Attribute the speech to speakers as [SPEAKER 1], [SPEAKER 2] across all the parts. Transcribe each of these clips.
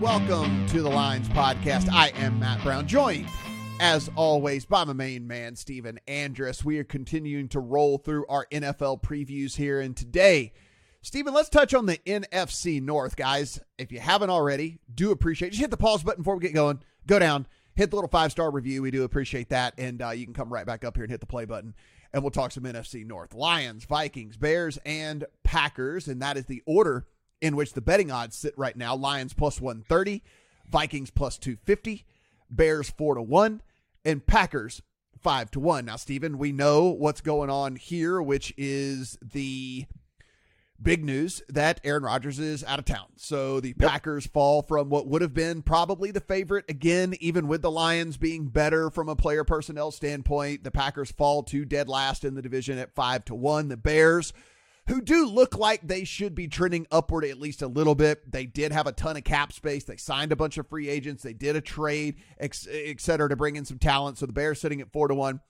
[SPEAKER 1] Welcome to the Lines Podcast. I am Matt Brown, joined as always by my main man, Stephen Andress. We are continuing to roll through our NFL previews here. And today, Stephen, let's touch on the NFC North, guys. If you haven't already, do appreciate Just hit the pause button before we get going. Go down, hit the little five star review. We do appreciate that. And uh, you can come right back up here and hit the play button. And we'll talk some NFC North Lions, Vikings, Bears, and Packers. And that is the order in which the betting odds sit right now Lions plus 130, Vikings plus 250, Bears 4 to 1, and Packers 5 to 1. Now, Stephen, we know what's going on here, which is the big news that Aaron Rodgers is out of town. So the yep. Packers fall from what would have been probably the favorite again, even with the Lions being better from a player personnel standpoint. The Packers fall to dead last in the division at 5 to 1. The Bears who do look like they should be trending upward at least a little bit. They did have a ton of cap space. They signed a bunch of free agents. They did a trade, et cetera, to bring in some talent. So the Bears sitting at four to one.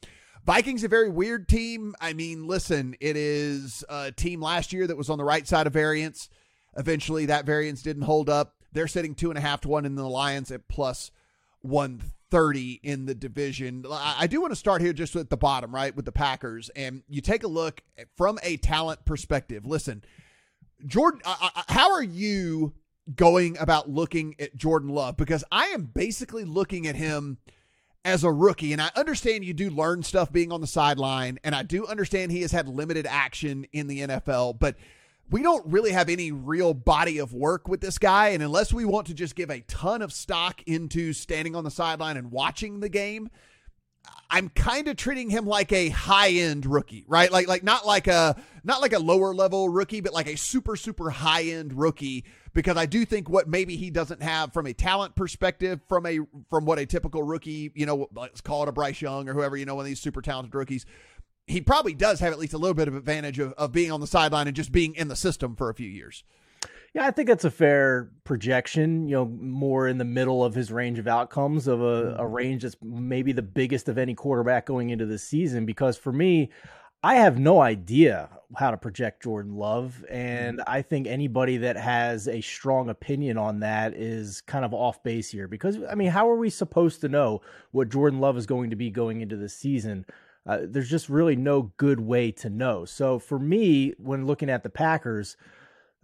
[SPEAKER 1] Vikings a very weird team. I mean, listen, it is a team last year that was on the right side of variance. Eventually, that variance didn't hold up. They're sitting two and a half to one in the Lions at plus one 30 in the division. I do want to start here just at the bottom, right, with the Packers. And you take a look from a talent perspective. Listen, Jordan, how are you going about looking at Jordan Love? Because I am basically looking at him as a rookie. And I understand you do learn stuff being on the sideline. And I do understand he has had limited action in the NFL. But we don't really have any real body of work with this guy. And unless we want to just give a ton of stock into standing on the sideline and watching the game, I'm kind of treating him like a high end rookie, right? Like, like not like a, not like a lower level rookie, but like a super, super high end rookie. Because I do think what maybe he doesn't have from a talent perspective, from a, from what a typical rookie, you know, let's call it a Bryce Young or whoever, you know, one of these super talented rookies he probably does have at least a little bit of advantage of, of being on the sideline and just being in the system for a few years.
[SPEAKER 2] Yeah, I think that's a fair projection. You know, more in the middle of his range of outcomes of a, a mm-hmm. range that's maybe the biggest of any quarterback going into this season. Because for me, I have no idea how to project Jordan Love. And mm-hmm. I think anybody that has a strong opinion on that is kind of off base here. Because, I mean, how are we supposed to know what Jordan Love is going to be going into this season? Uh, there's just really no good way to know. So for me, when looking at the Packers,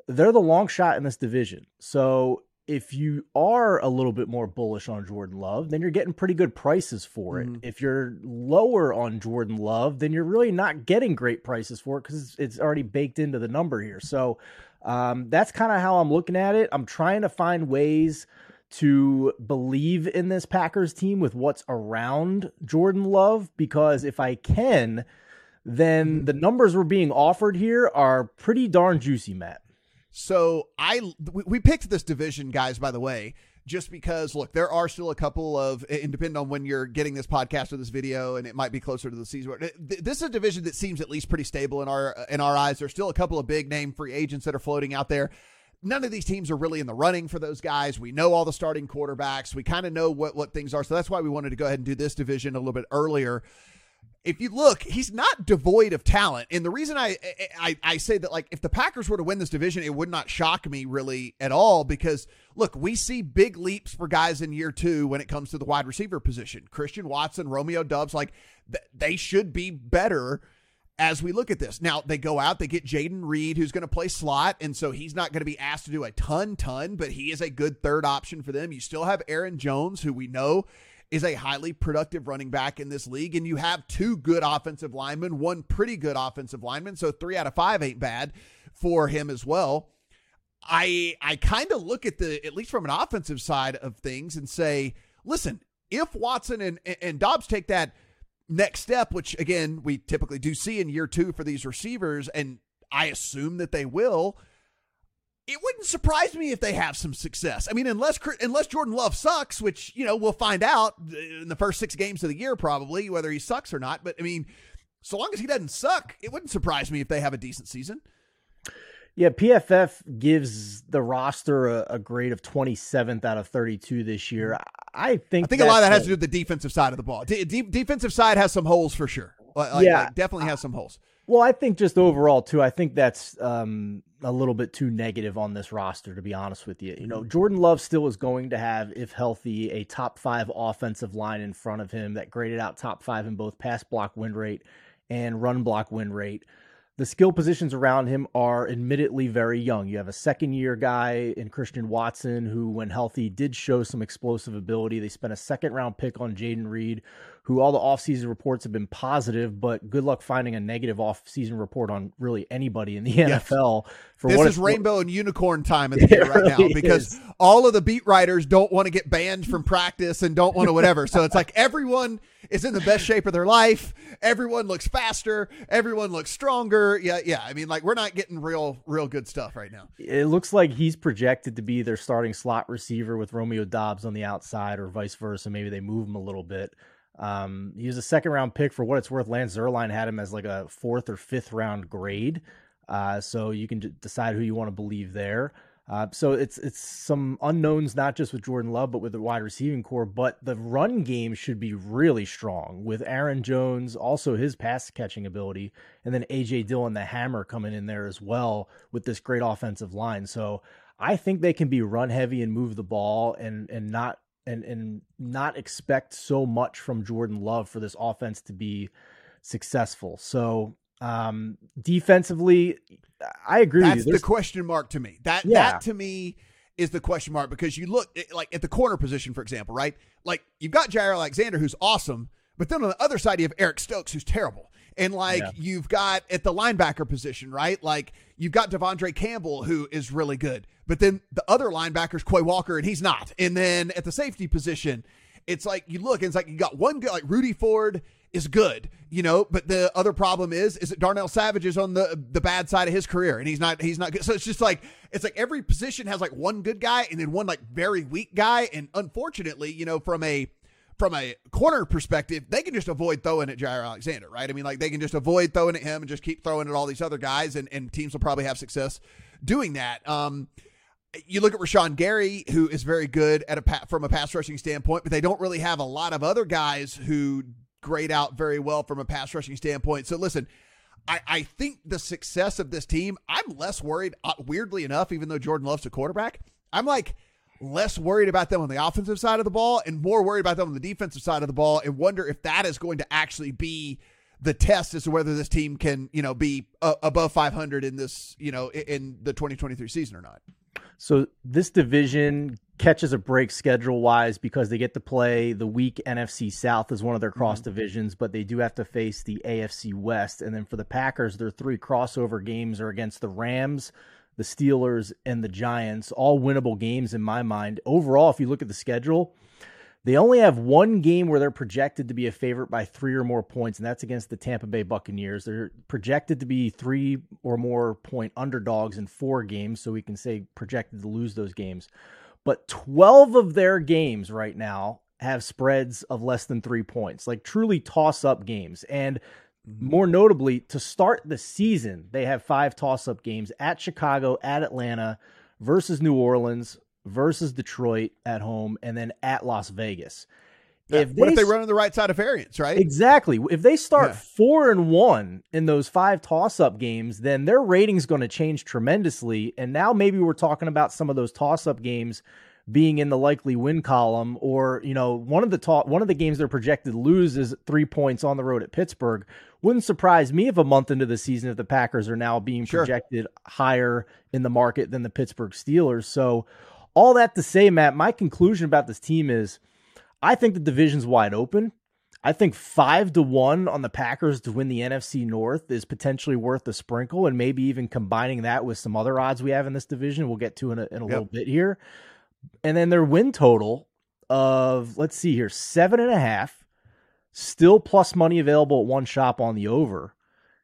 [SPEAKER 2] they're the long shot in this division. So if you are a little bit more bullish on Jordan Love, then you're getting pretty good prices for it. Mm-hmm. If you're lower on Jordan Love, then you're really not getting great prices for it because it's already baked into the number here. So um, that's kind of how I'm looking at it. I'm trying to find ways to believe in this Packers team with what's around Jordan Love because if I can, then the numbers we're being offered here are pretty darn juicy, Matt.
[SPEAKER 1] So I we picked this division, guys. By the way, just because look, there are still a couple of, and depending on when you're getting this podcast or this video, and it might be closer to the season. This is a division that seems at least pretty stable in our in our eyes. There's still a couple of big name free agents that are floating out there none of these teams are really in the running for those guys. We know all the starting quarterbacks. We kind of know what what things are. So that's why we wanted to go ahead and do this division a little bit earlier. If you look, he's not devoid of talent. And the reason I, I I say that like if the Packers were to win this division, it would not shock me really at all because look, we see big leaps for guys in year 2 when it comes to the wide receiver position. Christian Watson, Romeo Doubs like th- they should be better as we look at this. Now, they go out, they get Jayden Reed, who's going to play slot, and so he's not going to be asked to do a ton, ton, but he is a good third option for them. You still have Aaron Jones, who we know is a highly productive running back in this league, and you have two good offensive linemen, one pretty good offensive lineman, so three out of five ain't bad for him as well. I I kind of look at the at least from an offensive side of things and say, listen, if Watson and and Doubs take that next step, which again, we typically do see in year two for these receivers, and I assume that they will. It wouldn't surprise me if they have some success. I mean, unless unless Jordan Love sucks, which you know we'll find out in the first six games of the year, probably whether he sucks or not. But I mean, so long as he doesn't suck, it wouldn't surprise me if they have a decent season.
[SPEAKER 2] Yeah, PFF gives the roster a, a, grade of 27th out of 32 this year. I think
[SPEAKER 1] I think a lot of that has to do with the defensive side of the ball. D- defensive side has some holes for sure. Like,
[SPEAKER 2] yeah,
[SPEAKER 1] like definitely has some holes.
[SPEAKER 2] Well, I think just overall too. I think that's um, a little bit too negative on this roster, to be honest with you. You know, Jordan Love still is going to have, if healthy, a top five offensive line in front of him that graded out top five in both pass block win rate and run block win rate. The skill positions around him are admittedly very young. You have a second year guy in Christian Watson, who, when healthy, did show some explosive ability. They spent a second round pick on Jayden Reed, who all the offseason reports have been positive, but good luck finding a negative offseason report on really anybody in the yes. NFL.
[SPEAKER 1] For this is rainbow and unicorn time in the year right really now because is. all of the beat writers don't want to get banned from practice and don't want to whatever. so it's like everyone is in the best shape of their life. Everyone looks faster. Everyone looks stronger. Yeah, yeah. I mean, like we're not getting real, real good stuff right now.
[SPEAKER 2] It looks like he's projected to be their starting slot receiver with Romeo Doubs on the outside, or vice versa. Maybe they move him a little bit. Um, he was a second round pick for what it's worth. Lance Zierlein had him as like a fourth or fifth round grade. Uh, so you can d- decide who you want to believe there. Uh, so it's it's some unknowns, not just with Jordan Love, but with the wide receiving core. But the run game should be really strong with Aaron Jones, also his pass catching ability, and then AJ Dillon, the hammer, coming in there as well with this great offensive line. So I think they can be run heavy and move the ball and and not and and not expect so much from Jordan Love for this offense to be successful. So um defensively, I agree.
[SPEAKER 1] That's the question mark to me. That yeah. that to me is the question mark because you look like at the corner position, for example, right? Like you've got Jaire Alexander, who's awesome, but then on the other side you have Eric Stokes, who's terrible. And like yeah. you've got at the linebacker position, right? Like you've got De'Vondre Campbell, who is really good. But then the other linebacker's Quay Walker, and he's not. And then at the safety position, it's like you look and it's like you got one good, like Rudy Ford is good, you know, but the other problem is is that Darnell Savage is on the the bad side of his career and he's not he's not good. So it's just like it's like every position has like one good guy and then one like very weak guy. And unfortunately, you know, from a from a corner perspective, they can just avoid throwing at Jaire Alexander, right? I mean, like they can just avoid throwing at him and just keep throwing at all these other guys, and, and teams will probably have success doing that. Um, you look at Rashan Gary, who is very good at a from a pass rushing standpoint, but they don't really have a lot of other guys who grade out very well from a pass rushing standpoint. So listen, I, I think the success of this team, I'm less worried. Uh, weirdly enough, even though Jordan loves a quarterback, I'm like less worried about them on the offensive side of the ball and more worried about them on the defensive side of the ball, and wonder if that is going to actually be the test as to whether this team can, you know, be uh, above 500 in this, you know, in the 2023 season or not.
[SPEAKER 2] So this division catches a break schedule wise because they get to play the weak NFC South as one of their cross mm-hmm. divisions, but they do have to face the AFC West. And then for the Packers, their three crossover games are against the Rams, the Steelers, and the Giants, all winnable games in my mind. Overall, if you look at the schedule, they only have one game where they're projected to be a favorite by three or more points, and that's against the Tampa Bay Buccaneers. They're projected to be three or more point underdogs in four games, so we can say projected to lose those games. But 12 of their games right now have spreads of less than three points, like truly toss up games. And. Mm-hmm. more notably, to start the season, they have five toss up games at Chicago, at Atlanta, versus New Orleans, versus Detroit at home, and then at Las Vegas.
[SPEAKER 1] Yeah. If what if they run on the right side of variance, right?
[SPEAKER 2] Exactly. If they start yeah. four and one in those five toss-up games, then their rating's going to change tremendously. And now maybe we're talking about some of those toss-up games being in the likely win column, or you know, one of the ta- one of the games they're projected to lose is three points on the road at Pittsburgh. Wouldn't surprise me if a month into the season, if the Packers are now being sure. projected higher in the market than the Pittsburgh Steelers. So all that to say, Matt, my conclusion about this team is I think the division's wide open. I think five to one on the Packers to win the NFC North is potentially worth a sprinkle, and maybe even combining that with some other odds we have in this division. We'll get to in a, in a yep. little bit here. And then their win total of, let's see here, seven and a half, still plus money available at one shop on the over.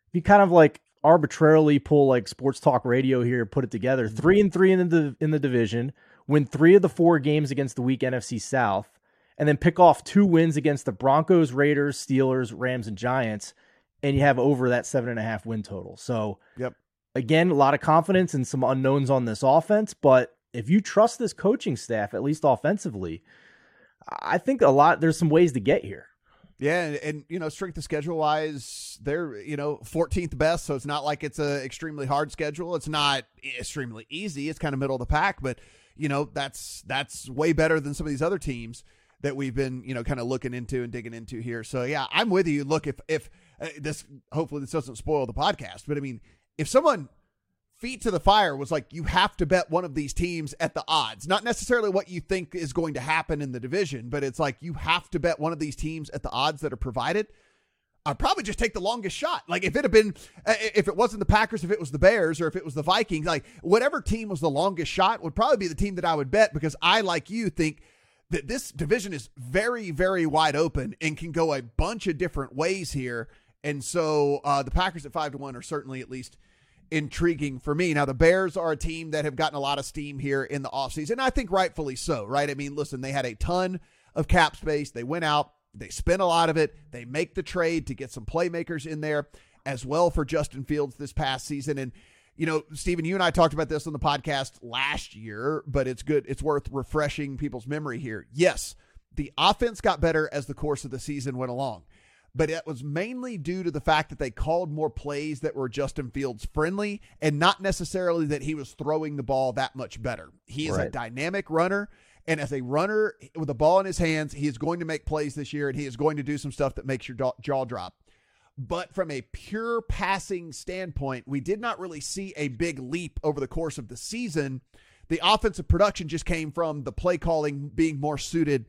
[SPEAKER 2] If you kind of like arbitrarily pull like sports talk radio here, put it together, mm-hmm. three and three in the in the division win three of the four games against the weak NFC South, and then pick off two wins against the Broncos, Raiders, Steelers, Rams, and Giants, and you have over that seven and a half win total. So,
[SPEAKER 1] yep.
[SPEAKER 2] Again, a lot of confidence and some unknowns on this offense, but if you trust this coaching staff, at least offensively, I think a lot there's some ways to get here.
[SPEAKER 1] Yeah, and, and, you know, strength of schedule wise, they're you know 14th best, so it's not like it's a extremely hard schedule. It's not extremely easy. It's kind of middle of the pack, but you know that's that's way better than some of these other teams that we've been you know kind of looking into and digging into here. So yeah, I'm with you. Look, if if uh, this hopefully this doesn't spoil the podcast, but I mean, if someone feet to the fire was like you have to bet one of these teams at the odds. Not necessarily what you think is going to happen in the division but it's like you have to bet one of these teams at the odds that are provided. I'd probably just take the longest shot. Like if it had been uh, if it wasn't the packers if it was the bears or if it was the vikings like whatever team was the longest shot would probably be the team that i would bet because i like you think that this division is very very wide open and can go a bunch of different ways here. And so uh, the packers at five to one are certainly at least intriguing for me. Now, the Bears are a team that have gotten a lot of steam here in the offseason. I think rightfully so, right? I mean, listen, they had a ton of cap space. They went out, they spent a lot of it. They make the trade to get some playmakers in there as well for Justin Fields this past season. And, you know, Stephen, you and I talked about this on the podcast last year, but it's good. It's worth refreshing people's memory here. Yes, the offense got better as the course of the season went along but it was mainly due to the fact that they called more plays that were Justin Fields friendly and not necessarily that he was throwing the ball that much better. He is right. a dynamic runner. And as a runner with the ball in his hands, he is going to make plays this year and he is going to do some stuff that makes your jaw drop. But from a pure passing standpoint, we did not really see a big leap over the course of the season. The offensive production just came from the play calling being more suited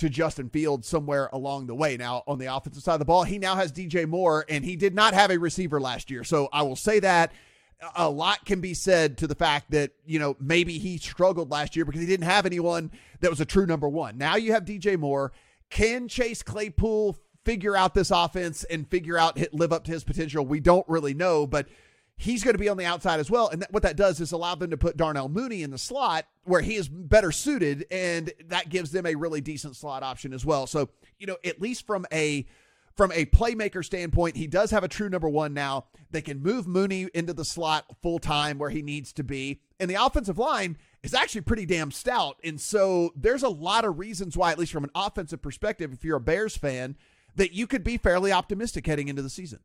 [SPEAKER 1] to Justin Fields somewhere along the way. Now, on the offensive side of the ball, he now has DJ Moore, and he did not have a receiver last year. So I will say that a lot can be said to the fact that, you know, maybe he struggled last year because he didn't have anyone that was a true number one. Now you have DJ Moore. Can Chase Claypool figure out this offense and figure out, live up to his potential? We don't really know, but he's going to be on the outside as well. And that, what that does is allow them to put Darnell Mooney in the slot where he is better suited, and that gives them a really decent slot option as well. So, you know, at least from a from a playmaker standpoint, he does have a true number one now. They can move Mooney into the slot full time where he needs to be. And the offensive line is actually pretty damn stout. And so there's a lot of reasons why, at least from an offensive perspective, if you're a Bears fan, that you could be fairly optimistic heading into the season.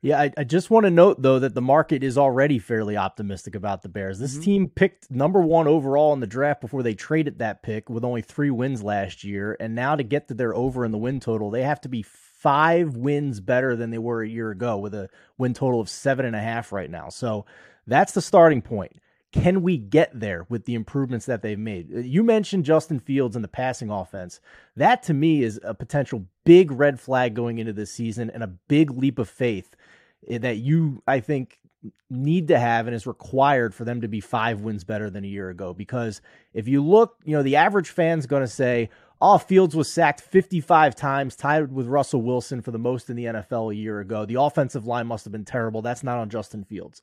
[SPEAKER 2] Yeah, I, I, just want to note though that the market is already fairly optimistic about the Bears. This mm-hmm. team picked number one overall in the draft before they traded that pick with only three wins last year, and now to get to their over in the win total, they have to be five wins better than they were a year ago with a win total of seven and a half right now. So that's the starting point. Can we get there with the improvements that they've made? You mentioned Justin Fields and the passing offense. That to me is a potential big red flag going into this season and a big leap of faith Eh, that you, I think, need to have and is required for them to be five wins better than a year ago. Because if you look, you know, the average fan's going to say, oh, Fields was sacked 55 times, tied with Russell Wilson for the most in the NFL a year ago. The offensive line must have been terrible. That's not on Justin Fields.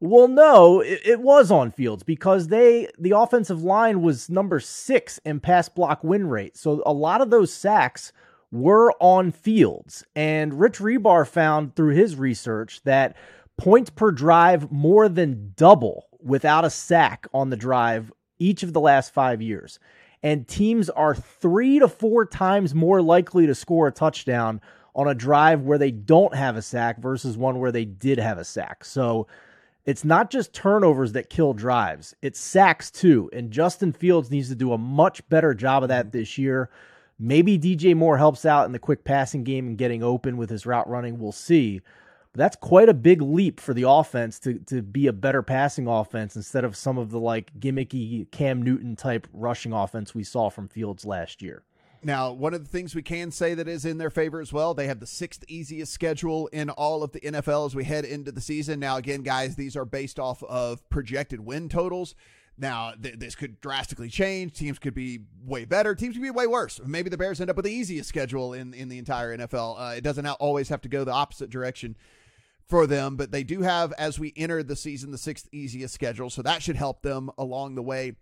[SPEAKER 2] Well, no, it, it, was on Fields because they the offensive line was number six in pass block win rate. So a lot of those sacks were on Fields. And Rich Rebar found through his research that points per drive more than double without a sack on the drive each of the last five years. And teams are three to four times more likely to score a touchdown on a drive where they don't have a sack versus one where they did have a sack. So it's not just turnovers that kill drives, it's sacks too. And Justin Fields needs to do a much better job of that mm-hmm. this year. Maybe DJ Moore helps out in the quick passing game and getting open with his route running. We'll see. But that's quite a big leap for the offense to, to be a better passing offense instead of some of the like gimmicky Cam Newton type rushing offense we saw from Fields last year.
[SPEAKER 1] Now, one of the things we can say that is in their favor as well, they have the sixth easiest schedule in all of the NFL as we head into the season. Now, again, guys, these are based off of projected win totals. Now, th- this could drastically change. Teams could be way better. Teams could be way worse. Maybe the Bears end up with the easiest schedule in, in the entire NFL. Uh, it doesn't always have to go the opposite direction for them, but they do have, as we enter the season, the sixth easiest schedule. So that should help them along the way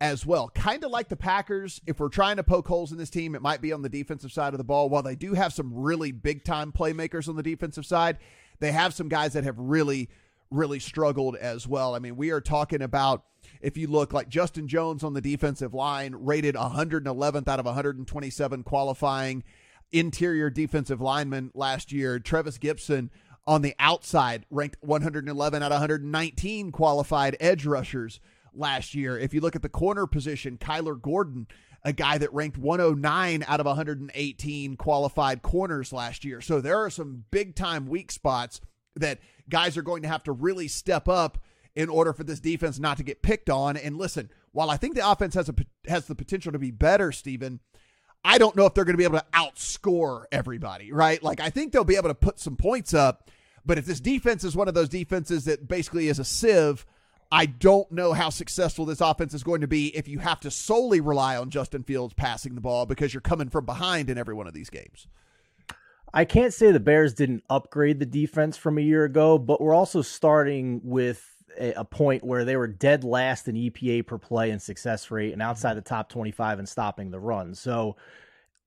[SPEAKER 1] as well. Kind of like the Packers, if we're trying to poke holes in this team, it might be on the defensive side of the ball. While they do have some really big time playmakers on the defensive side, they have some guys that have really, really struggled as well. I mean, we are talking about if you look like Justin Jones on the defensive line, rated 111th out of 127 qualifying. interior defensive linemen last year. Trevis Gipson on the outside ranked 111 out of 119 qualified edge rushers last year. If you look at the corner position, Kyler Gordon, a guy that ranked 109 out of 118 qualified corners last year. So there are some big time weak spots that guys are going to have to really step up in order for this defense not to get picked on. And listen, while I think the offense has a has the potential to be better, Stephen, I don't know if they're going to be able to outscore everybody, right? Like I think they'll be able to put some points up, but if this defense is one of those defenses that basically is a sieve, I don't know how successful this offense is going to be if you have to solely rely on Justin Fields passing the ball because you're coming from behind in every one of these games.
[SPEAKER 2] I can't say the Bears didn't upgrade the defense from a year ago, but we're also starting with a, a, point where they were dead last in EPA per play and success rate and outside the top 25 and stopping the run. So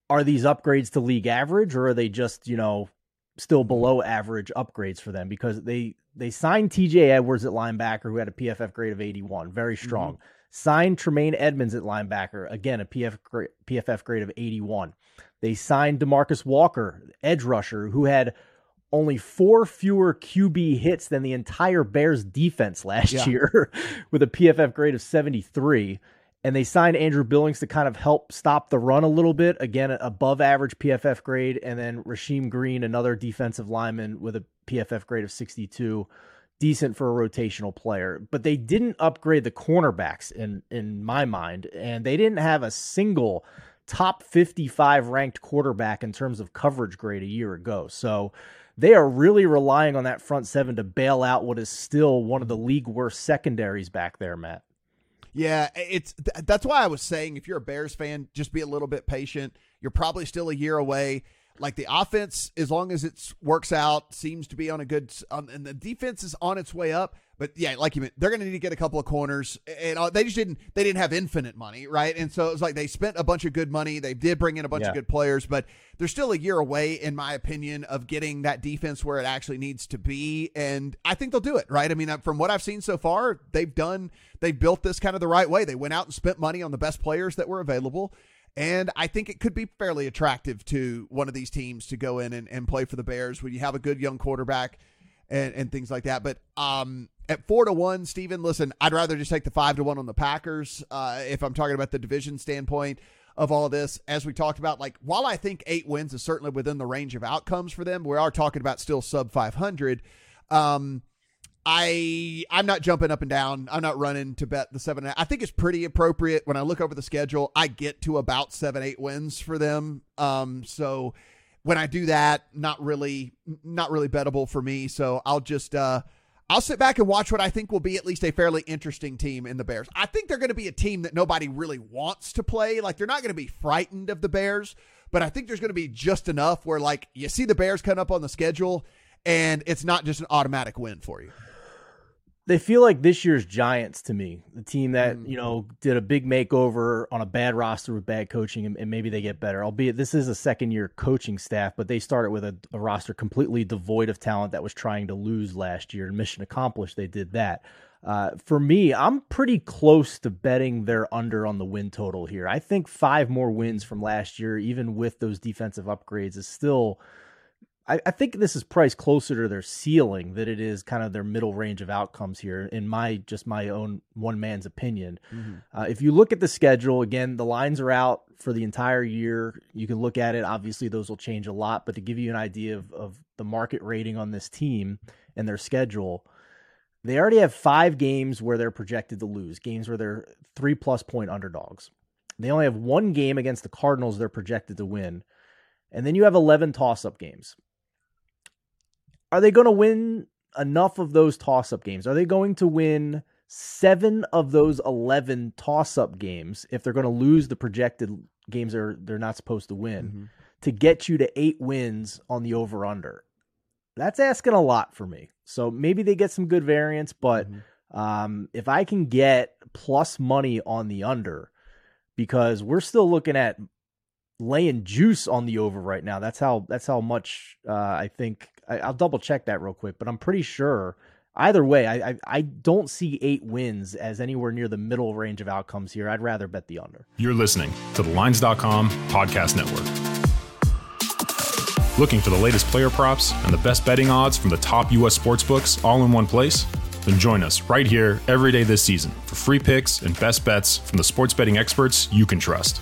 [SPEAKER 2] are these upgrades to league average or are they just, you know, still below average upgrades for them because they they signed TJ Edwards at linebacker, who had a PFF grade of 81, very mm-hmm. strong. Mm-hmm. Signed Tremaine Edmunds at linebacker, again, a PF, PFF grade of 81. They signed Demarcus Walker, edge rusher, who had only four fewer QB hits than the entire Bears defense last yeah. year with a PFF grade of 73 and they signed Andrew Billings to kind of help stop the run a little bit. Again, above average PFF grade, and then Rasheem Green, another defensive lineman with a PFF grade of 62, decent for a rotational player. But they didn't upgrade the cornerbacks in in my mind, and they didn't have a single top 55 ranked quarterback in terms of coverage grade a year ago. So they are really relying on that front seven to bail out what is still one of the league worst secondaries back there, Matt.
[SPEAKER 1] Yeah, it's that's why I was saying if you're a Bears fan, just be a little bit patient. You're probably still a year away. Like the offense, as long as it works out, seems to be on a good, um, and the defense is on its way up. But yeah, like you meant, they're going to need to get a couple of corners, and uh, they just didn't. They didn't have infinite money, right? And so it was like they spent a bunch of good money. They did bring in a bunch yeah. of good players, but they're still a year away, in my opinion, of getting that defense where it actually needs to be. And I think they'll do it, right? I mean, uh, from what I've seen so far, they've done. They've built this kind of the right way. They went out and spent money on the best players that were available. And I think it could be fairly attractive to one of these teams to go in and, and play for the Bears when you have a good young quarterback and, and things like that. But um, at four to one, Stephen, listen, I'd rather just take the five to one on the Packers uh, if I'm talking about the division standpoint of all this. As we talked about, like while I think eight wins is certainly within the range of outcomes for them, we are talking about still sub 500. Um, I I'm not jumping up and down. I'm not running to bet the seven. I think it's pretty appropriate when I look over the schedule. I get to about seven eight wins for them. Um, so when I do that, not really not really bettable for me. So I'll just uh, I'll sit back and watch what I think will be at least a fairly interesting team in the Bears. I think they're going to be a team that nobody really wants to play. Like they're not going to be frightened of the Bears, but I think there's going to be just enough where like you see the Bears come up on the schedule and it's not just an automatic win for you
[SPEAKER 2] they feel like this year's Giants to me, the team that mm. you know did a big makeover on a bad roster with bad coaching, and, and, maybe they get better. Albeit this is a second year coaching staff, but they started with a, a, roster completely devoid of talent that was trying to lose last year. And mission accomplished, they did that. Uh, for me, I'm pretty close to betting they're under on the win total here. I think five more wins from last year, even with those defensive upgrades, is still I, I, think this is priced closer to their ceiling than it is kind of their middle range of outcomes here, in my just my own one man's opinion. Mm-hmm. Uh, if you look at the schedule again, the lines are out for the entire year. You can look at it. Obviously, those will change a lot, but to give you an idea of, of the market rating on this team and their schedule, they already have five games where they're projected to lose, games where they're three plus point underdogs. They only have one game against the Cardinals they're projected to win. And then you have 11 toss up games. Are they going to win enough of those toss up games? Are they going to win seven of those 11 toss up games if they're going to lose the projected games they're, they're not supposed to win mm-hmm. to get you to eight wins on the over under? That's asking a lot for me. So maybe they get some good variance, but mm-hmm. um, if I can get plus money on the under, because we're still looking at laying juice on the over right now. That's how that's how much uh, I think. I, will double check that real quick, but I'm pretty sure. Either way, I, I, I don't see eight wins as anywhere near the middle range of outcomes here. I'd rather bet the under.
[SPEAKER 3] You're listening to the Lines.com podcast network. Looking for the latest player props and the best betting odds from the top U.S. sportsbooks all in one place? Then join us right here every day this season for free picks and best bets from the sports betting experts you can trust.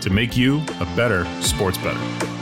[SPEAKER 3] to make you a better sports better.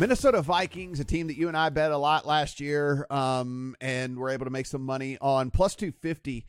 [SPEAKER 1] Minnesota Vikings, a team that you and I bet a lot last year, um, and we're able to make some money on plus 250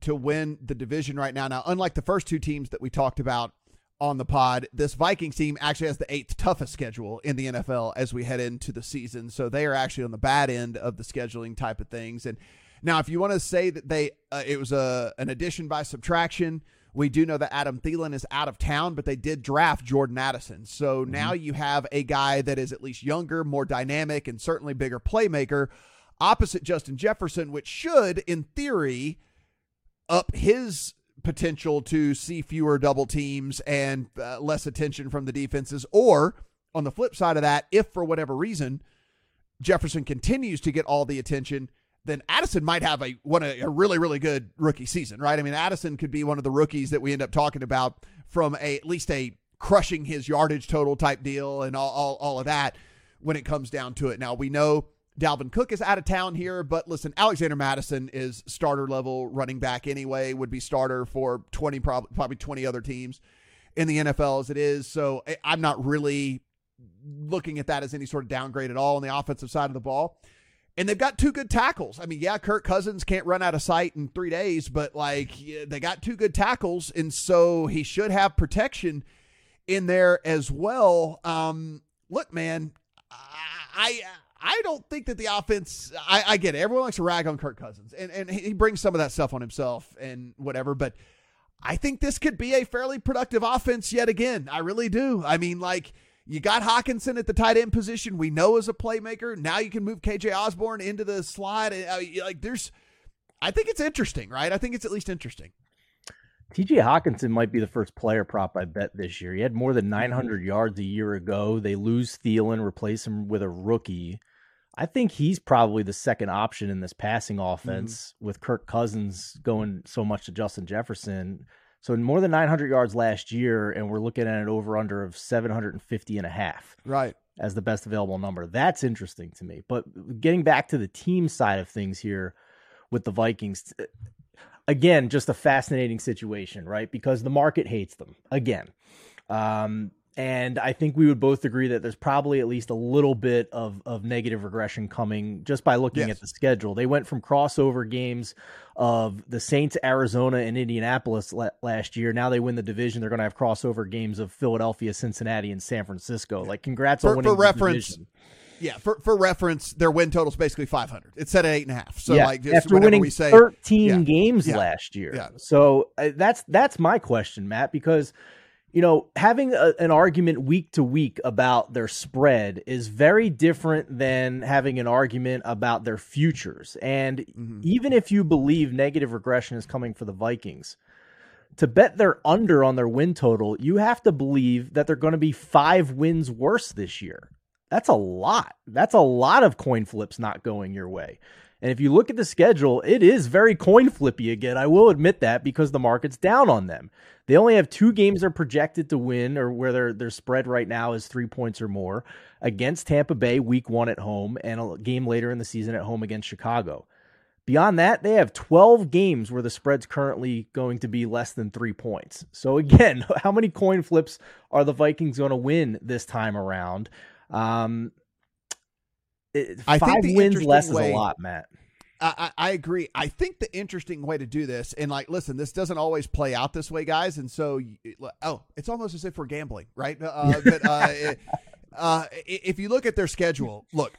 [SPEAKER 1] to win the division right now. Now, unlike the first two teams that we talked about on the pod, this Vikings team actually has the eighth toughest schedule in the NFL as we head into the season. So they are actually on the bad end of the scheduling type of things. And now, if you want to say that they uh, it was a an addition by subtraction, we do know that Adam Thielen is out of town, but they did draft Jordan Addison. So mm-hmm. now you have a guy that is at least younger, more dynamic, and certainly bigger playmaker opposite Justin Jefferson, which should, in theory, up his potential to see fewer double teams and uh, less attention from the defenses. Or on the flip side of that, if for whatever reason Jefferson continues to get all the attention, then Addison might have a one a, really really good rookie season, right? I mean, Addison could be one of the rookies that we end up talking about from a at least a crushing his yardage total type deal and all all, all of that when it comes down to it. Now we know Dalvin Cook is out of town here, but listen, Alexander Mattison is starter level running back anyway, would be starter for 20 probably probably 20 other teams in the NFL as it is. So eh, I'm not really looking at that as any sort of downgrade at all on the offensive side of the ball and they've got two good tackles. I mean, yeah, Kirk Cousins can't run out of sight in three days, but like they got two good tackles, and so he should have protection in there as well. Um, look, man, I I don't think that the offense. I, I get it. Everyone likes to rag on Kirk Cousins, and and he brings some of that stuff on himself and whatever, but. I think this could be a fairly productive offense yet again. I really do. I mean, like, you got Hockenson at the tight end position. We know as a playmaker. Now you can move KJ Osborn into the slide. Uh, like there's, I think it's interesting, right? I think it's at least interesting.
[SPEAKER 2] TJ Hockenson might be the first player prop I bet this year. He had more than 900 yards a year ago. They lose Thielen, replace him with a rookie. I think he's probably the second option in this passing offense mm-hmm. with Kirk Cousins going so much to Justin Jefferson. So more than 900 yards last year, and we're looking at an over under of 750 and a half.
[SPEAKER 1] Right.
[SPEAKER 2] As the best available number. That's interesting to me. But getting back to the team side of things here with the Vikings, again, just a fascinating situation, right? Because the market hates them again. Um, and I think we would both agree that there's probably at least a little bit of, of negative regression coming just by looking yes. at the schedule. They went from crossover games of the Saints, Arizona, and Indianapolis last year. Now they win the division. They're going to have crossover games of Philadelphia, Cincinnati, and San Francisco. Like, congrats
[SPEAKER 1] for,
[SPEAKER 2] on winning
[SPEAKER 1] for reference. Yeah, for, for reference, their win total is basically 500. It's set at eight and a half. So,
[SPEAKER 2] yeah,
[SPEAKER 1] like,
[SPEAKER 2] after winning we say, 13 yeah, games yeah, last year. Yeah. So uh, that's that's my question, Matt, because – you know, having a, an argument week to week about their spread is very different than having an argument about their futures. And mm-hmm. even if you believe negative regression is coming for the Vikings, to bet their under on their win total, you have to believe that they're going to be five wins worse this year. That's a lot. That's a lot of coin flips not going your way. And if you look at the schedule, it is very coin flippy again. I will admit that because the market's down on them. They only have two games they're projected to win, or where their their spread right now is three points or more against Tampa Bay, week one at home, and a game later in the season at home against Chicago. Beyond that, they have 12 games where the spread's currently going to be less than three points. So, again, how many coin flips are the Vikings going to win this time around? Um,
[SPEAKER 1] I
[SPEAKER 2] five
[SPEAKER 1] think
[SPEAKER 2] wins less
[SPEAKER 1] way,
[SPEAKER 2] is a lot, Matt.
[SPEAKER 1] I, I, agree. I think the interesting way to do this, and like, listen, this doesn't always play out this way, guys. And so, oh, it's almost as if we're gambling, right? Uh, but uh, uh, if you look at their schedule, look,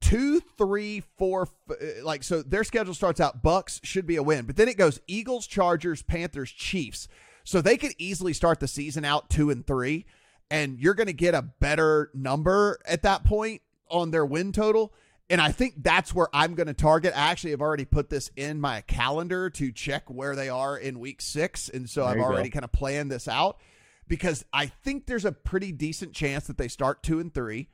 [SPEAKER 1] two, three, four, uh, like, so their schedule starts out Bucs should be a win, but then it goes Eagles, Chargers, Panthers, Chiefs. So they could easily start the season out two and three, and you're going to get a better number at that point on their win total. And I think that's where I'm going to target. I actually have already put this in my calendar to check where they are in week six. And so there I've already go. kind of planned this out because I think there's a pretty decent chance that they start two and three.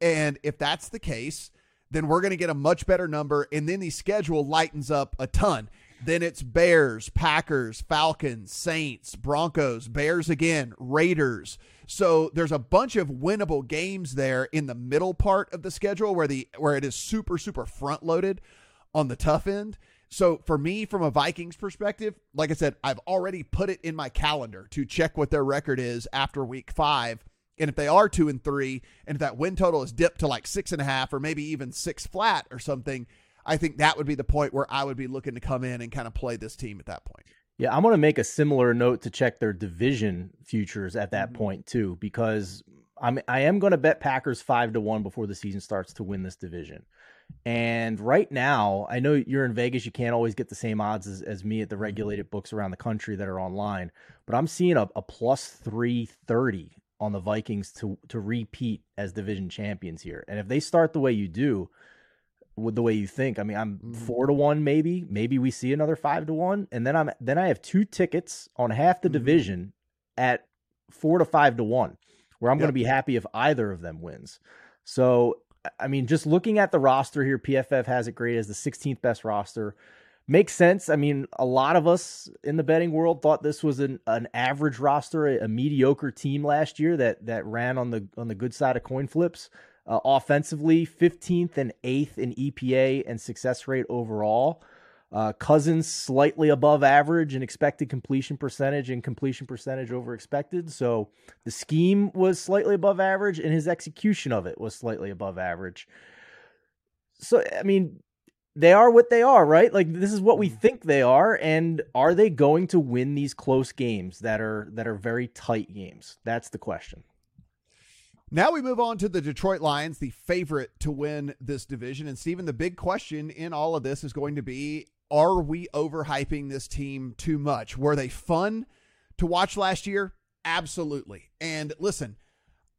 [SPEAKER 1] And if that's the case, then we're going to get a much better number. And then the schedule lightens up a ton. Then it's Bears, Packers, Falcons, Saints, Broncos, Bears again, Raiders. So there's a bunch of winnable games there in the middle part of the schedule where the where it is super super front loaded on the tough end. So for me from a Vikings perspective, like I said, I've already put it in my calendar to check what their record is after week 5 and if they are two and three, and if that win total is dipped to like six and a half or maybe even six flat or something, I think that would be the point where I would be looking to come in and kind of play this team at that point.
[SPEAKER 2] Yeah, I'm going to make a similar note to check their division futures at that mm-hmm. point too, because I'm I am going to bet Packers five to one before the season starts to win this division. And right now, I know you're in Vegas. You can't always get the same odds as, as me at the mm-hmm. regulated books around the country that are online, but I'm seeing a, a plus 330 on the Vikings to to repeat as division champions here. And if they start the way you do, with the way you think. I mean, I'm mm-hmm. four to one, maybe. Maybe we see another five to one, and then I'm then I have two tickets on half the mm-hmm. division at four to five to one, where I'm yep. going to be happy if either of them wins. So, I mean, just looking at the roster here, PFF has it great as the 16th best roster. Makes sense. I mean, a lot of us in the betting world thought this was an, an average roster, a, a mediocre team last year that that ran on the on the good side of coin flips. Uh, offensively, 15th and 8th in EPA and success rate overall. Uh, Cousins slightly above average in expected completion percentage and completion percentage over expected. So the scheme was slightly above average and his execution of it was slightly above average. So, I mean, they are what they are, right? Like this is what we mm-hmm. think they are and are they going to win these close games that are that are very tight games? That's the question.
[SPEAKER 1] Now we move on to the Detroit Lions, the favorite to win this division. And Stephen, the big question in all of this is going to be are we overhyping this team too much? Were they fun to watch last year? Absolutely. And listen,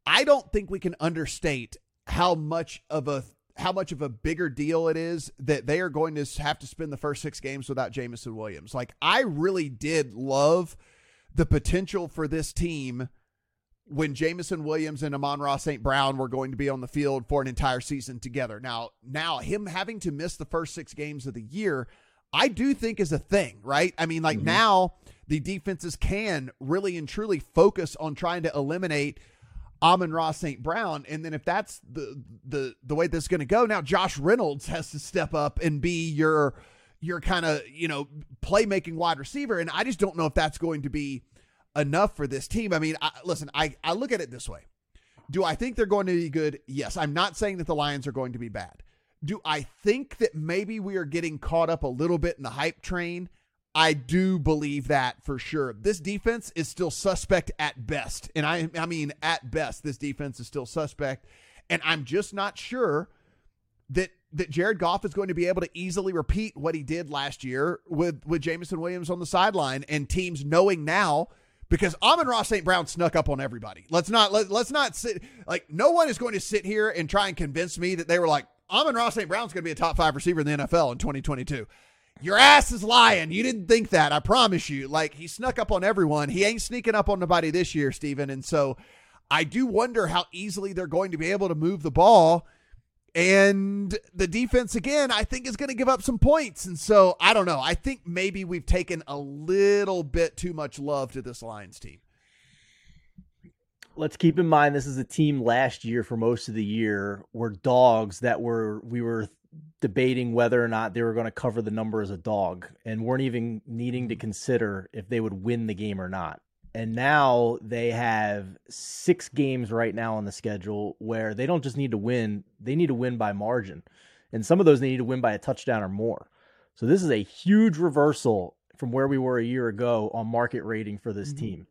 [SPEAKER 1] I don't think we can understate how much of a how much of a bigger deal it is that they are going to have to spend the first six games without Jameson Williams. Like I really did love the potential for this team when Jameson Williams and Amon-Ra St. Brown were going to be on the field for an entire season together. Now, now him having to miss the first six games of the year, I do think is a thing, right? I mean, like mm-hmm. now the defenses can really and truly focus on trying to eliminate Amon-Ra St. Brown. And then if that's the the the way this is going to go, now Josh Reynolds has to step up and be your your kind of, you know, playmaking wide receiver. And I just don't know if that's going to be enough for this team. I mean, I, listen, I, I look at it this way. Do I think they're going to be good? Yes. I'm not saying that the Lions are going to be bad. Do I think that maybe we are getting caught up a little bit in the hype train? I do believe that for sure. This defense is still suspect at best. And I I mean at best this defense is still suspect and I'm just not sure that that Jared Goff is going to be able to easily repeat what he did last year with with Jameson Williams on the sideline and teams knowing now because Amon-Ra St. Brown snuck up on everybody. Let's not let, let's not sit like no one is going to sit here and try and convince me that they were like Amon-Ra St. Brown's going to be a top five receiver in the NFL in 2022. Your ass is lying. You didn't think that. I promise you. Like he snuck up on everyone. He ain't sneaking up on nobody this year, Stephen. And so I do wonder how easily they're going to be able to move the ball. And the defense, again, I think is going to give up some points. And so I don't know. I think maybe we've taken a little bit too much love to this Lions team.
[SPEAKER 2] Let's keep in mind this is a team last year for most of the year were dogs that were we were debating whether or not they were going to cover the number as a dog and weren't even needing to consider if they would win the game or not. And now they have six games right now on the schedule where they don't just need to win, they need to win by margin. And some of those they need to win by a touchdown or more. So this is a huge reversal from where we were a year ago on market rating for this mm-hmm. team.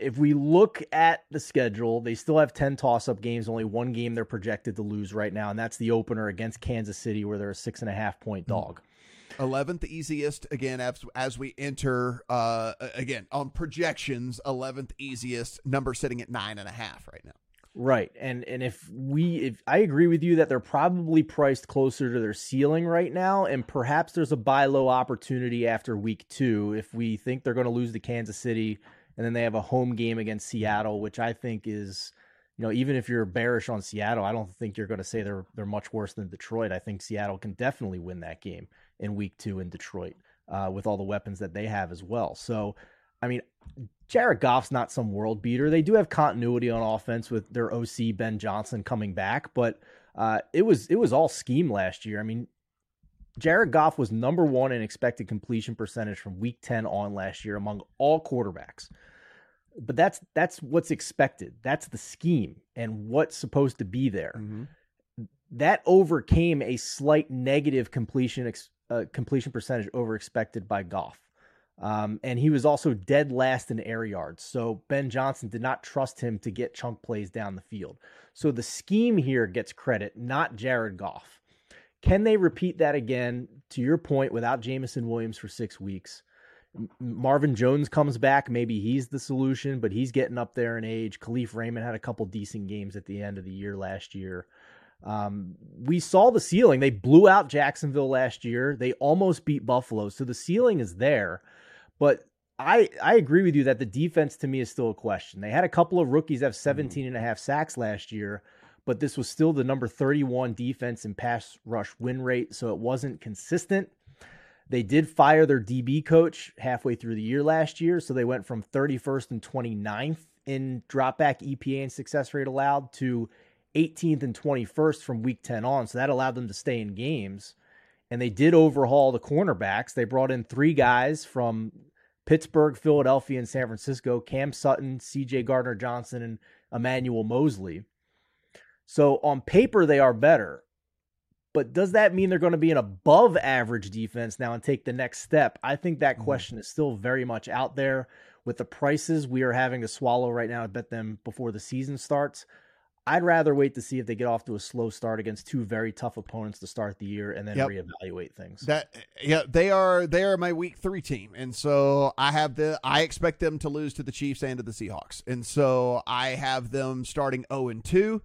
[SPEAKER 2] If we look at the schedule, they still have 10 toss up games, only one game they're projected to lose right now, and that's the opener against Kansas City, where they're a six and a half point mm-hmm. dog. Mm-hmm.
[SPEAKER 1] 11th easiest again as, as we enter uh again on projections 11th easiest number sitting at nine and a half right now
[SPEAKER 2] right and and if we if i agree with you that they're probably priced closer to their ceiling right now and perhaps there's a buy low opportunity after week two if we think they're going to lose to kansas city and then they have a home game against seattle which i think is you know, even if you're bearish on Seattle, I don't think you're going to say they're they're much worse than Detroit. I think Seattle can definitely win that game in week two in Detroit uh, with all the weapons that they have as well. So, I mean, Jared Goff's not some world beater. They do have continuity on offense with their OC Ben Johnson coming back, but uh, it was it was all scheme last year. I mean, Jared Goff was number one in expected completion percentage from week 10 on last year among all quarterbacks. But that's that's what's expected. That's the scheme and what's supposed to be there. Mm-hmm. That overcame a slight negative completion ex- uh, completion percentage over expected by Goff. Um, and he was also dead last in air yards. So Ben Johnson did not trust him to get chunk plays down the field. So the scheme here gets credit, not Jared Goff. Can they repeat that again, to your point, without Jameson Williams for six weeks? Marvin Jones comes back. Maybe he's the solution, but he's getting up there in age. Kalif Raymond had a couple decent games at the end of the year last year. Um, we saw the ceiling. They blew out Jacksonville last year. They almost beat Buffalo. So the ceiling is there. But I I agree with you that the defense to me is still a question. They had a couple of rookies have mm-hmm. 17 and a half sacks last year, but this was still the number 31 defense in pass rush win rate, so it wasn't consistent. They did fire their DB coach halfway through the year last year, so they went from 31st and 29th in dropback EPA and success rate allowed to 18th and 21st from week 10 on. So that allowed them to stay in games. And they did overhaul the cornerbacks. They brought in three guys from Pittsburgh, Philadelphia, and San Francisco Cam Sutton, CJ Gardner Johnson, and Emmanuel Moseley. So on paper, they are better. But does that mean they're going to be an above average defense now and take the next step? I think that mm-hmm. question is still very much out there. With the prices we are having to swallow right now, I bet them before the season starts. I'd rather wait to see if they get off to a slow start against two very tough opponents to start the year and then yep. reevaluate things.
[SPEAKER 1] That yeah, they are they are my week 3 team. And so I have the I expect them to lose to the Chiefs and to the Seahawks. And so I have them starting 0 and 2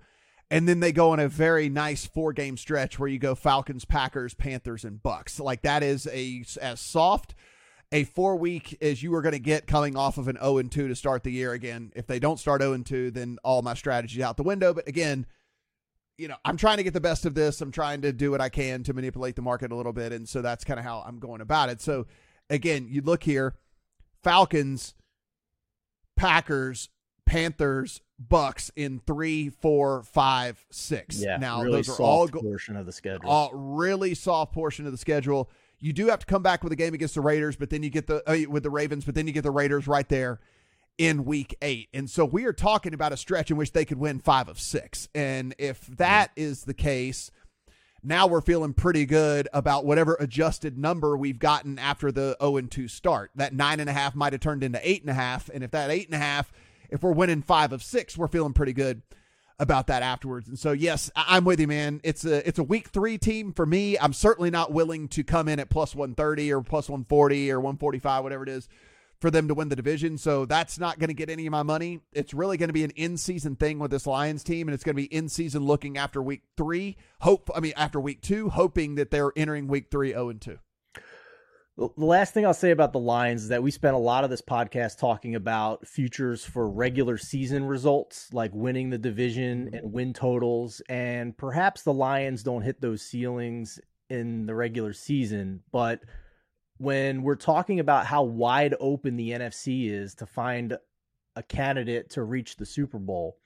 [SPEAKER 1] and then they go on a very nice four game stretch where you go Falcons, Packers, Panthers and Bucs. Like that is a as soft a four week as you are going to get coming off of an 0 and 2 to start the year again. If they don't start 0 and 2, then all my strategy out the window. But again, you know, I'm trying to get the best of this. I'm trying to do what I can to manipulate the market a little bit. And so that's kind of how I'm going about it. So again, you look here Falcons, Packers, Panthers, Bucs in three, four, five, six.
[SPEAKER 2] Yeah, now really those are all go- portion of the schedule.
[SPEAKER 1] All really soft portion of the schedule. You do have to come back with a game against the Raiders, but then you get the uh, with the Ravens, but then you get the Raiders right there in week eight. And so we are talking about a stretch in which they could win five of six. And if that is the case, now we're feeling pretty good about whatever adjusted number we've gotten after the 0 and 2 start. That nine and a half might have turned into eight and a half. And if that eight and a half, if we're winning five of six, we're feeling pretty good about that afterwards. And so, yes, I'm with you, man. It's a it's a week three team for me. I'm certainly not willing to come in at plus 130 or plus 140 or 145, whatever it is, for them to win the division. So that's not going to get any of my money. It's really going to be an in season thing with this Lions team, and it's going to be in season looking after week three. Hope I mean after week two, hoping that they're entering week three zero and 2.
[SPEAKER 2] The last thing I'll say about the Lions is that we spent a lot of this podcast talking about futures for regular season results, like winning the division mm-hmm. and win totals. And perhaps the Lions don't hit those ceilings in the regular season. But when we're talking about how wide open the NFC is to find a candidate to reach the Super Bowl,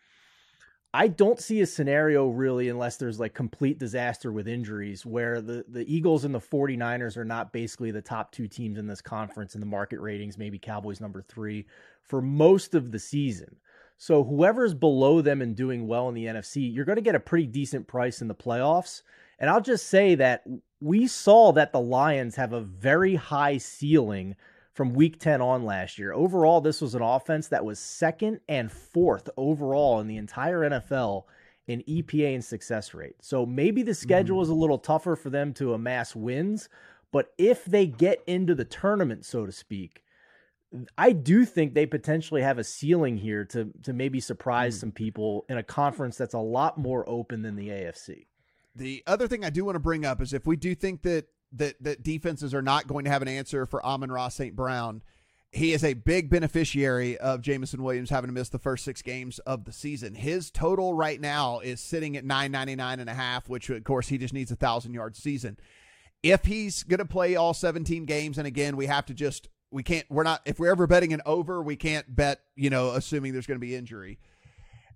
[SPEAKER 2] I don't see a scenario really unless there's like complete disaster with injuries where the, the Eagles and the 49ers are not basically the top two teams in this conference in the market ratings, maybe Cowboys number three for most of the season. So whoever's below them and doing well in the NFC, you're going to get a pretty decent price in the playoffs. And I'll just say that we saw that the Lions have a very high ceiling from week 10 on last year. Overall, this was an offense that was second and fourth overall in the entire NFL in EPA and success rate. So maybe the schedule mm-hmm. is a little tougher for them to amass wins, but if they get into the tournament, so to speak, I do think they potentially have a ceiling here to to maybe surprise mm. some people in a conference that's a lot more open than the AFC.
[SPEAKER 1] The other thing I do want to bring up is if we do think that that that defenses are not going to have an answer for Amon-Ra St. Brown. He is a big beneficiary of Jameson Williams having to miss the first six games of the season. His total right now is sitting at 999 and a half, which of course he just needs a thousand yard season. If he's going to play all 17 games, and again, we have to just, we can't, we're not, if we're ever betting an over, we can't bet, you know, assuming there's going to be injury.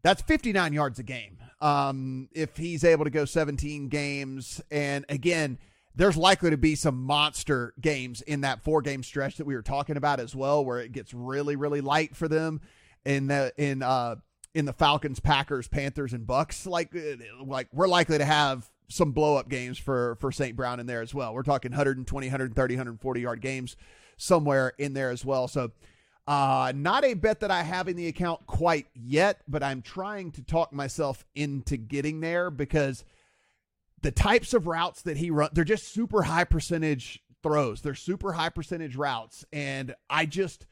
[SPEAKER 1] That's 59 yards a game. Um, if he's able to go 17 games, and again, there's likely to be some monster games in that four game stretch that we were talking about as well, where it gets really, really light for them in the in uh in the Falcons, Packers, Panthers, and Bucs. Like uh, like we're likely to have some blow up games for for St. Brown in there as well. We're talking 120, 130, 140 yard games somewhere in there as well. So uh, not a bet that I have in the account quite yet, but I'm trying to talk myself into getting there because the types of routes that he run, they're just super high percentage throws. They're super high percentage routes. And I just,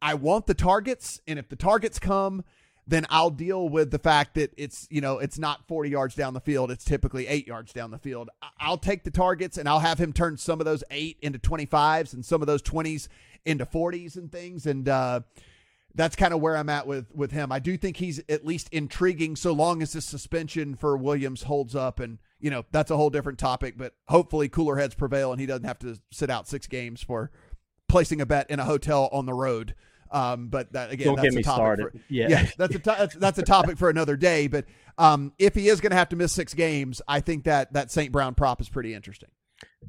[SPEAKER 1] I want the targets. And if the targets come, then I'll deal with the fact that it's, you know, it's not 40 yards down the field. It's typically eight yards down the field. I'll take the targets and I'll have him turn some of those eight into 25s and some of those 20s into 40s and things. And, uh, that's kind of where I'm at with with him. I do think he's at least intriguing so long as the suspension for Williams holds up and you know, that's a whole different topic, but hopefully cooler heads prevail and he doesn't have to sit out six games for placing a bet in a hotel on the road. Um, but that again,
[SPEAKER 2] Don't
[SPEAKER 1] that's
[SPEAKER 2] a
[SPEAKER 1] topic
[SPEAKER 2] started.
[SPEAKER 1] For,
[SPEAKER 2] yeah.
[SPEAKER 1] yeah, that's a that's, that's a topic for another day. But um, if he is going to have to miss six games, I think that that St. Brown prop is pretty interesting.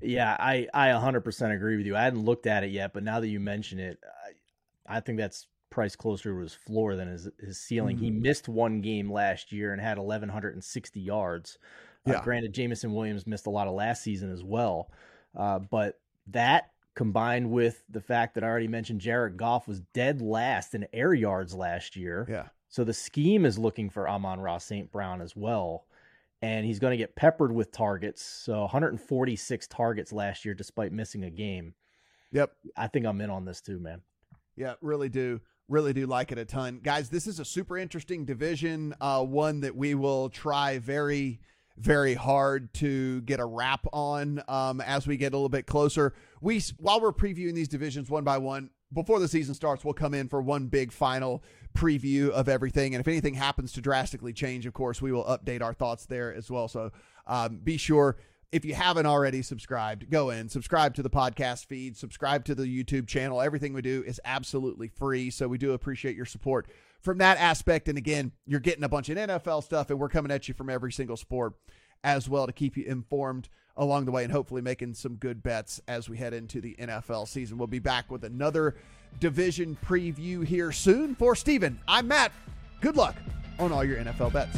[SPEAKER 2] Yeah, I I 100% agree with you. I hadn't looked at it yet, but now that you mention it, I, I think that's priced closer to his floor than his his ceiling. Mm-hmm. He missed one game last year and had 1160 yards. Uh, yeah. Uh, granted, Jameson Williams missed a lot of last season as well, uh, but that combined with the fact that I already mentioned Jared Goff was dead last in air yards last year.
[SPEAKER 1] Yeah.
[SPEAKER 2] So the scheme is looking for Amon-Ra St. Brown as well. And he's going to get peppered with targets. So 146 targets last year despite missing a game.
[SPEAKER 1] Yep.
[SPEAKER 2] I think I'm in on this too, man.
[SPEAKER 1] Yeah, really do. Really do like it a ton. Guys, this is a super interesting division, uh, one that we will try very very hard to get a wrap on um, as we get a little bit closer. We while we're previewing these divisions one by one before the season starts, we'll come in for one big final preview of everything. And if anything happens to drastically change, of course, we will update our thoughts there as well. So um, be sure if you haven't already subscribed, go in, subscribe to the podcast feed, subscribe to the YouTube channel. Everything we do is absolutely free. So we do appreciate your support from that aspect. And again, you're getting a bunch of NFL stuff, and we're coming at you from every single sport as well to keep you informed along the way and hopefully making some good bets as we head into the NFL season. We'll be back with another division preview here soon. For Stephen, I'm Matt. Good luck on all your NFL bets.